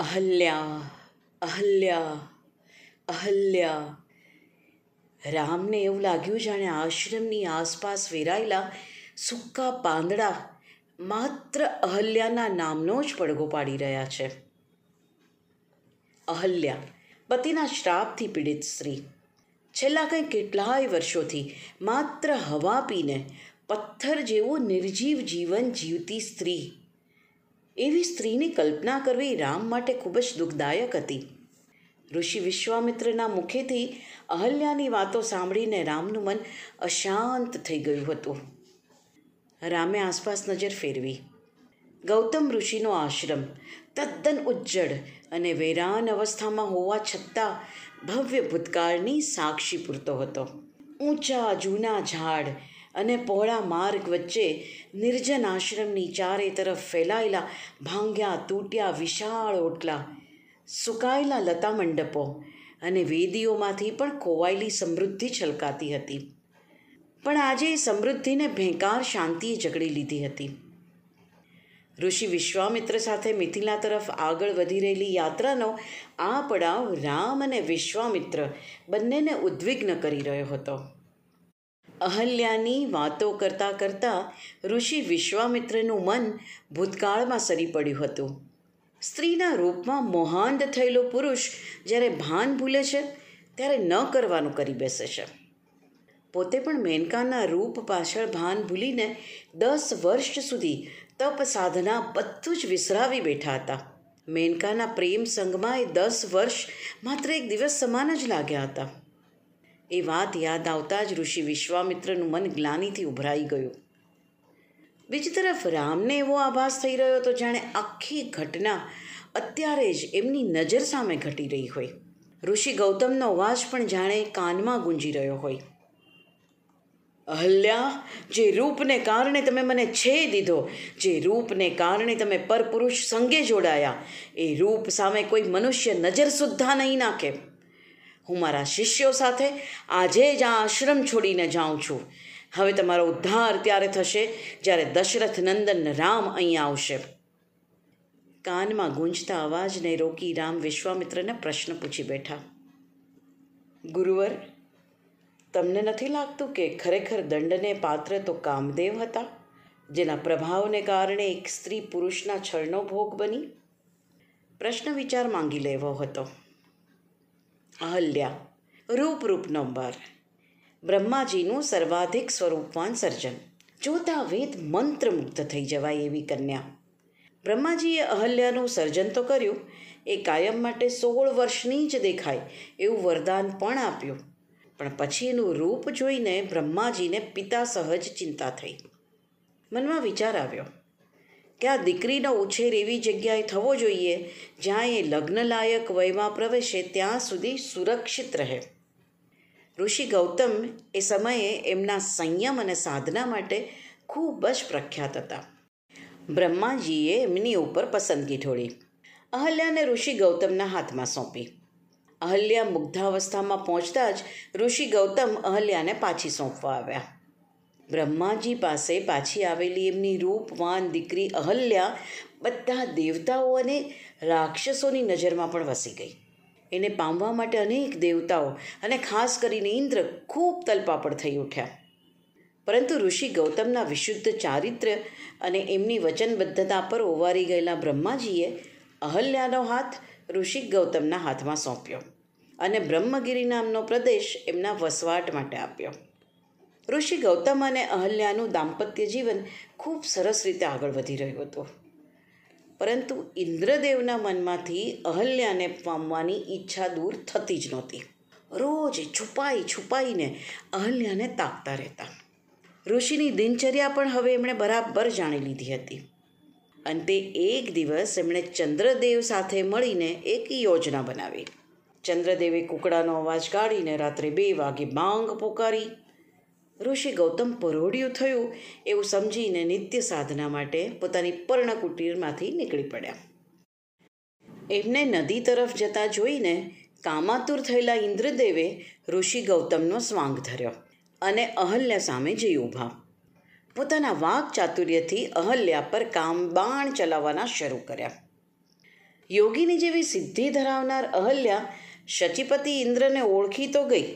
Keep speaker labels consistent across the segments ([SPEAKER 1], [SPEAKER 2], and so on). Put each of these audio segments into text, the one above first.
[SPEAKER 1] અહલ્યા અહલ્યા અહલ્યા. રામને એવું લાગ્યું જાણે આશ્રમની આસપાસ વેરાયેલા સૂકા પાંદડા માત્ર અહલ્યાના નામનો જ પડઘો પાડી રહ્યા છે. અહલ્યા, પતિના શ્રાપથી પીડિત સ્ત્રી. છેલ્લા કંઈ કેટલાય વર્ષોથી માત્ર હવા પીને પથ્થર જેવું નિર્જીવ જીવન જીવતી સ્ત્રી. એવી સ્ત્રીની કલ્પના કરવી રામ માટે ખૂબ જ દુઃખદાયક હતી. ઋષિ વિશ્વામિત્રના મુખેથી અહલ્યાની વાતો સાંભળીને રામનું મન અશાંત થઈ ગયું હતું. રામે આસપાસ નજર ફેરવી. ગૌતમ ઋષિનો આશ્રમ તદ્દન ઉજ્જડ અને વેરાન અવસ્થામાં હોવા છતાં ભવ્ય ભૂતકાળની સાક્ષી પૂરતો હતો. ઊંચા જૂના ઝાડ અને પહોળા માર્ગ વચ્ચે નિર્જન આશ્રમની ચારે તરફ ફેલાયેલા ભાંગ્યા, તૂટ્યા, વિશાળ ઓટલા, સુકાયેલા લતા મંડપો અને વેદીઓમાંથી પણ ખોવાયેલી સમૃદ્ધિ છલકાતી હતી. પણ આજે એ સમૃદ્ધિને ભેંકાર શાંતિએ જકડી લીધી હતી. ઋષિ વિશ્વામિત્ર સાથે મિથિલા તરફ આગળ વધી રહેલી યાત્રાનો આ પડાવ રામ અને વિશ્વામિત્ર બંનેને ઉદ્વિગ્ન કરી રહ્યો હતો. અહલ્યાની વાતો કરતાં કરતાં ઋષિ વિશ્વામિત્રનું મન ભૂતકાળમાં સરી પડ્યું હતું. સ્ત્રીના રૂપમાં મોહાંધ થયેલો પુરુષ જ્યારે ભાન ભૂલે છે, ત્યારે ન કરવાનું કરી બેસે છે. પોતે પણ મેનકાના રૂપ પાછળ ભાન ભૂલીને દસ વર્ષ સુધી તપ સાધના બધું જ વિસરાવી બેઠા હતા. મેનકાના પ્રેમ સંગમાં એ દસ વર્ષ માત્ર એક દિવસ સમાન જ લાગ્યા હતા. એ વાત યાદ આવતા જ ઋષિ વિશ્વામિત્રનું મન ગ્લાનીથી ઉભરાઈ ગયું. બીજી તરફ રામને એવો આભાસ થઈ રહ્યો હતો જાણે આખી ઘટના અત્યારે જ એમની નજર સામે ઘટી રહી હોય. ઋષિ ગૌતમનો અવાજ પણ જાણે કાનમાં ગુંજી રહ્યો હોય. અહલ્યા, જે રૂપને કારણે તમે મને છે દીધો, જે રૂપને કારણે તમે પરપુરુષ સંગે જોડાયા, એ રૂપ સામે કોઈ મનુષ્ય નજર સુદ્ધા નહીં નાખે. હું મારા શિષ્યો સાથે આજે જ આ આશ્રમ છોડીને જાઉં છું. હવે તમારો ઉદ્ધાર ત્યારે થશે જ્યારે દશરથ નંદન રામ અહીં આવશે. કાનમાં ગુંજતા અવાજને રોકી રામ વિશ્વામિત્રને પ્રશ્ન પૂછી બેઠા. ગુરુવર, તમને નથી લાગતું કે ખરેખર દંડને પાત્ર તો કામદેવ હતા, જેના પ્રભાવને કારણે એક સ્ત્રી પુરુષના છળનો ભોગ બની? પ્રશ્ન વિચાર માંગી લેવો હતો. અહલ્યા. રૂપરૂપ રૂપ નંબર. બ્રહ્માજીનું સર્વાધિક સ્વરૂપવાન સર્જન. જોતા વેદ મંત્રમુગ્ધ થઈ જવાય એવી કન્યા. બ્રહ્માજીએ અહલ્યાનું સર્જન તો કર્યું. એ કાયમ માટે સોળ વર્ષની જ દેખાય એવું વરદાન પણ આપ્યું. પણ પછી એનું રૂપ જોઈને બ્રહ્માજીને પિતા સહજ ચિંતા થઈ. મનમાં વિચાર આવ્યો. કે આ દીકરીનો ઉછેર એવી જગ્યાએ થવો જોઈએ જ્યાં એ લગ્નલાયક વયમાં પ્રવેશે ત્યાં સુધી સુરક્ષિત રહે. ઋષિ ગૌતમ એ સમયે એમના સંયમ અને સાધના માટે ખૂબ જ પ્રખ્યાત હતા. બ્રહ્માજીએ એમની ઉપર પસંદગી ઢોળી, અહલ્યાને ઋષિ ગૌતમના હાથમાં સોંપી. અહલ્યા મુગ્ધાવસ્થામાં પહોંચતા જ ઋષિ ગૌતમ અહલ્યાને પાછી સોંપવા આવ્યા. બ્રહ્માજી પાસે પાછી આવેલી એમની રૂપવાન દીકરી, અહલ્યા બધા દેવતાઓ અને રાક્ષસોની નજરમાં પણ વસી ગઈ. એને પામવા માટે અનેક દેવતાઓ અને ખાસ કરીને ઇન્દ્ર ખૂબ તલપાપડ થઈ ઉઠ્યા. પરંતુ ઋષિ ગૌતમના વિશુદ્ધ ચારિત્ર્ય અને એમની વચનબદ્ધતા પર ઓવારી ગયેલા બ્રહ્માજીએ અહલ્યાનો હાથ ઋષિ ગૌતમના હાથમાં સોંપ્યો અને બ્રહ્મગીરી નામનો પ્રદેશ એમના વસવાટ માટે આપ્યો. ઋષિ ગૌતમ અને અહલ્યાનું દાંપત્ય જીવન ખૂબ સરસ રીતે આગળ વધી રહ્યું હતું. પરંતુ ઇન્દ્રદેવના મનમાંથી અહલ્યાને પામવાની ઈચ્છા દૂર થતી જ નહોતી. રોજ છુપાઈ છુપાઈને અહલ્યાને તાકતા રહેતા. ઋષિની દિનચર્યા પણ હવે એમણે બરાબર જાણી લીધી હતી. અંતે એક દિવસ એમણે ચંદ્રદેવ સાથે મળીને એક યોજના બનાવી. ચંદ્રદેવે કુકડાનો અવાજ કાઢીને રાત્રે બે વાગે બાંગ પોકારી ઋષિ ગૌતમ પરોડિયું થયું એવું સમજીને નિત્ય સાધના માટે પોતાની પર્ણકુટીરમાંથી નીકળી પડ્યા. એમને નદી તરફ જતા જોઈને કામાતુર થયેલા ઇન્દ્રદેવે ઋષિ ગૌતમનો સ્વાંગ ધર્યો અને અહલ્યા સામે જઈ ઊભા. પોતાના વાક ચાતુર્યથી અહલ્યા પર કામ બાણ ચલાવવાના શરૂ કર્યા. યોગીની જેવી સિદ્ધિ ધરાવનાર અહલ્યા શચીપતિ ઇન્દ્રને ઓળખી તો ગઈ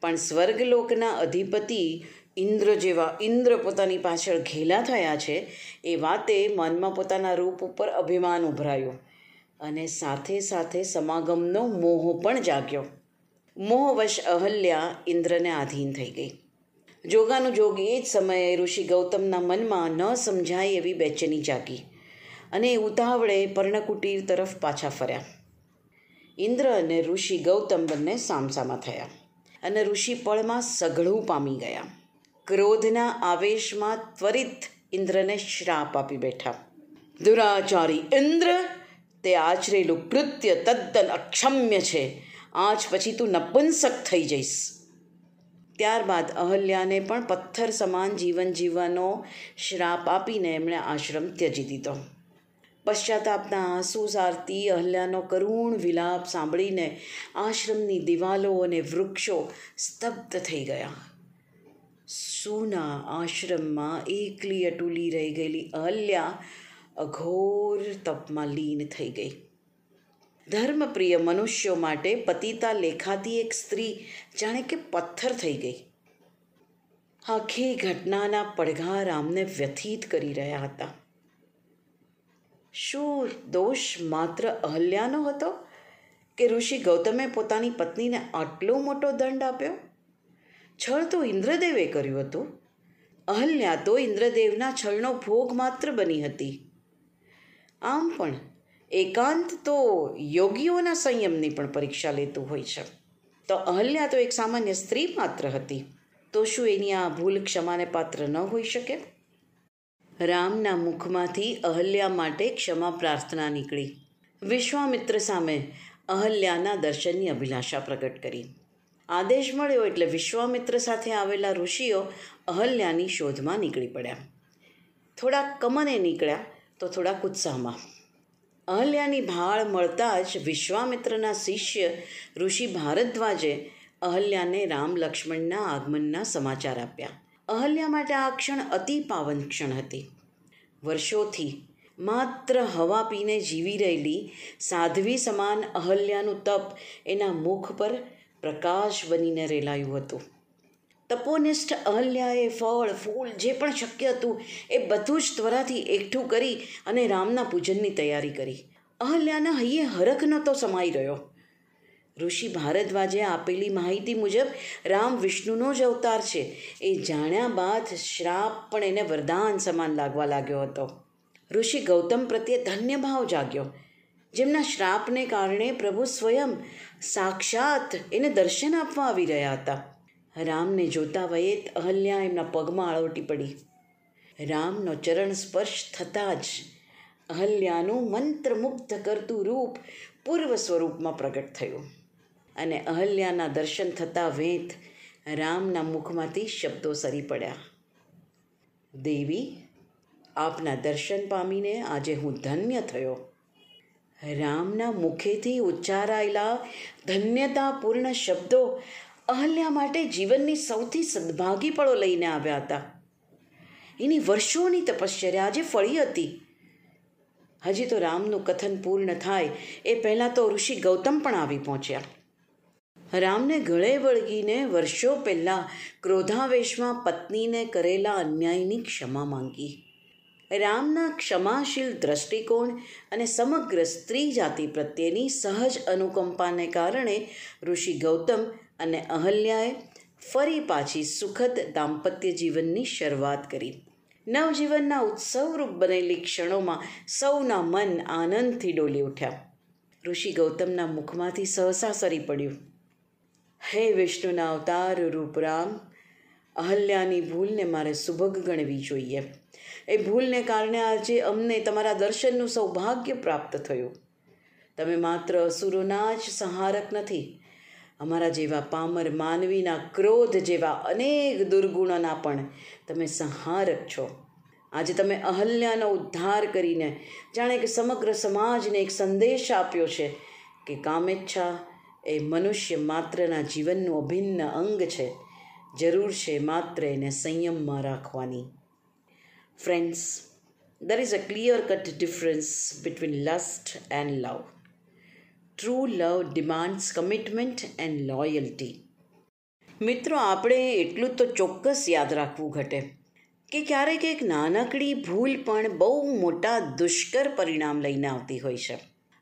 [SPEAKER 1] પણ સ્વર્ગલોકના અધિપતિ ઇન્દ્ર જેવા ઇન્દ્ર પોતાની પાછળ ઘેલા થયા છે, એ વાતે મનમાં પોતાના રૂપ ઉપર અભિમાન ઉભરાયું અને સાથે સાથે સમાગમનો મોહ પણ જાગ્યો. મોહવશ અહલ્યા ઇન્દ્રને આધીન થઈ ગઈ. જોગાનું જોગ એ જ સમયે ઋષિ ગૌતમના મનમાં ન સમજાય એવી બેચેની જાગી અને ઉતાવળે પર્ણકુટીર તરફ પાછા ફર્યા. ઇન્દ્ર અને ઋષિ ગૌતમ બંને સામસામા થયા. અને ઋષિપળમાં સઘળું પામી ગયા. ક્રોધના આવેશમાં ત્વરિત ઇન્દ્રને શ્રાપ આપી બેઠા. દુરાચારી ઇન્દ્ર, તે આચરેલું કૃત્ય તદ્દન અક્ષમ્ય છે. આજ પછી તું નપુંસક થઈ જઈશ. ત્યારબાદ અહલ્યાને પણ પથ્થર સમાન જીવન જીવવાનો શ્રાપ આપીને એમણે આશ્રમ ત્યજી દીધો. પશ્ચાતાપના આંસુ સારતી અહલ્યાનો કરુણ વિલાપ સાંભળીને આશ્રમની દિવાલો અને વૃક્ષો સ્તબ્ધ થઈ ગયા. સૂના આશ્રમમાં એકલી અટુલી રહી ગયેલી અહલ્યા અઘોર તપમાં લીન થઈ ગઈ. ધર્મપ્રિય મનુષ્યો માટે પતિતા લેખાતી એક સ્ત્રી જાણે કે પથ્થર થઈ ગઈ. આખી ઘટનાના પડઘા રામને વ્યથિત કરી રહ્યા હતા. શું દોષ માત્ર અહલ્યાનો હતો કે ઋષિ ગૌતમે પોતાની પત્નીને આટલો મોટો દંડ આપ્યો? છળ તો ઇન્દ્રદેવે કર્યું હતું. અહલ્યા તો ઇન્દ્રદેવના છળનો ભોગ માત્ર બની હતી. આમ પણ એકાંત તો યોગીઓના સંયમની પણ પરીક્ષા લેતું હોય છે. તો અહલ્યા તો એક સામાન્ય સ્ત્રી માત્ર હતી. તો શું એની આ ભૂલ ક્ષમાને પાત્ર ન હોઈ શકે? રામના મુખમાંથી અહલ્યા માટે ક્ષમા પ્રાર્થના નીકળી. વિશ્વામિત્ર સામે અહલ્યાના દર્શનની અભિલાષા પ્રગટ કરી. આદેશ મળ્યો એટલે વિશ્વામિત્ર સાથે આવેલા ઋષિઓ અહલ્યાની શોધમાં નીકળી પડ્યા. થોડા કમને નીકળ્યા તો થોડાક ઉત્સાહમાં. અહલ્યાની ભાળ મળતા જ વિશ્વામિત્રના શિષ્ય ઋષિ ભારદ્વાજે અહલ્યાને રામ લક્ષ્મણના આગમનના સમાચાર આપ્યા. અહલ્યા માટે આ ક્ષણ અતિ પાવન ક્ષણ હતી. વર્ષોથી માત્ર હવા પીને જીવી રહેલી સાધ્વી સમાન અહલ્યાનું તપ એના મુખ પર પ્રકાશ બનીને રેલાયું હતું. તપોનિષ્ઠ અહલ્યાએ ફળ, ફૂલ જે પણ શક્ય હતું એ બધું જ ત્વરાથી એકઠું કરી અને રામના પૂજનની તૈયારી કરી. અહલ્યાના હૈયે હરખનો તો સમાઈ રહ્યો. ઋષિ ભારદ્વાજે આપેલી માહિતી મુજબ રામ વિષ્ણુનો જ અવતાર છે. એ જાણ્યા બાદ શ્રાપ પણ એને વરદાન સમાન લાગવા લાગ્યો હતો. ઋષિ ગૌતમ પ્રત્યે ધન્ય ભાવ જાગ્યો. જેમના શ્રાપને કારણે પ્રભુ સ્વયં સાક્ષાત એને દર્શન આપવા આવી રહ્યા હતા. રામને જોતા વયે અહલ્યા એમના પગમાં આળોટી પડી. રામનો ચરણ સ્પર્શ થતાં જ અહલ્યાનું મંત્રમુગ્ધ કરતું રૂપ પૂર્વ સ્વરૂપમાં પ્રગટ થયું. અને અહલ્યાના દર્શન થતાં વેંત રામના મુખમાંથી શબ્દો સરી પડ્યા. દેવી, આપના દર્શન પામીને આજે હું ધન્ય થયો. રામના મુખેથી ઉચ્ચારાયેલા ધન્યતાપૂર્ણ શબ્દો અહલ્યા માટે જીવનની સૌથી સદભાગી પળો લઈને આવ્યા હતા. એની વર્ષોની તપશ્ચર્યા આજે ફળી હતી. હજી તો રામનું કથન પૂર્ણ થાય એ પહેલાં તો ઋષિ ગૌતમ પણ આવી પહોંચ્યા. રામને ગળે વળગીને વર્ષો પહેલાં ક્રોધાવેશમાં પત્નીને કરેલા અન્યાયની ક્ષમા માંગી. રામના ક્ષમાશીલ દ્રષ્ટિકોણ અને સમગ્ર સ્ત્રી જાતિ પ્રત્યેની સહજ અનુકંપાને કારણે ઋષિ ગૌતમ અને અહલ્યાએ ફરી પાછી સુખદ દાંપત્ય જીવનની શરૂઆત કરી. નવજીવનના ઉત્સવરૂપ બનેલી ક્ષણોમાં સૌના મન આનંદથી ડોલી ઉઠ્યા. ઋષિ ગૌતમના મુખમાંથી સહસા સરી પડ્યું. હે વિષ્ણુના અવતાર રૂપરામ અહલ્યાની ભૂલને મારે સુભગ ગણવી જોઈએ. એ ભૂલને કારણે આજે અમને તમારા દર્શનનું સૌભાગ્ય પ્રાપ્ત થયું. તમે માત્ર અસુરોના જ સંહારક નથી, અમારા જેવા પામર માનવીના ક્રોધ જેવા અનેક દુર્ગુણોના પણ તમે સંહારક છો. આજે તમે અહલ્યાનો ઉદ્ધાર કરીને જાણે કે સમગ્ર સમાજને એક સંદેશ આપ્યો છે કે કામેચ્છા એ મનુષ્ય માત્રના જીવનનું અભિન્ન અંગ છે જરૂર છે માત્ર એને સંયમમાં રાખવાની friends there is a clear cut difference between lust and love. True love demands commitment and loyalty. મિત્રો, આપણે એટલું તો ચોક્કસ યાદ રાખવું ઘટે કે ક્યારેક એક નાનકડી ભૂલ પણ બહુ મોટા દુષ્કર પરિણામ લઈને આવતી હોય છે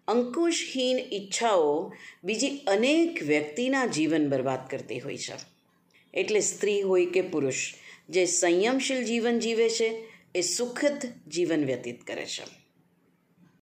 [SPEAKER 1] અંકુશહીન ઈચ્છાઓ બીજી અનેક વ્યક્તિના જીવન બરબાદ કરતી હોય છે. એટલે સ્ત્રી હોય કે પુરુષ, જે સંયમશીલ જીવન જીવે છે, એ સુખદ જીવન વ્યતીત કરે છે.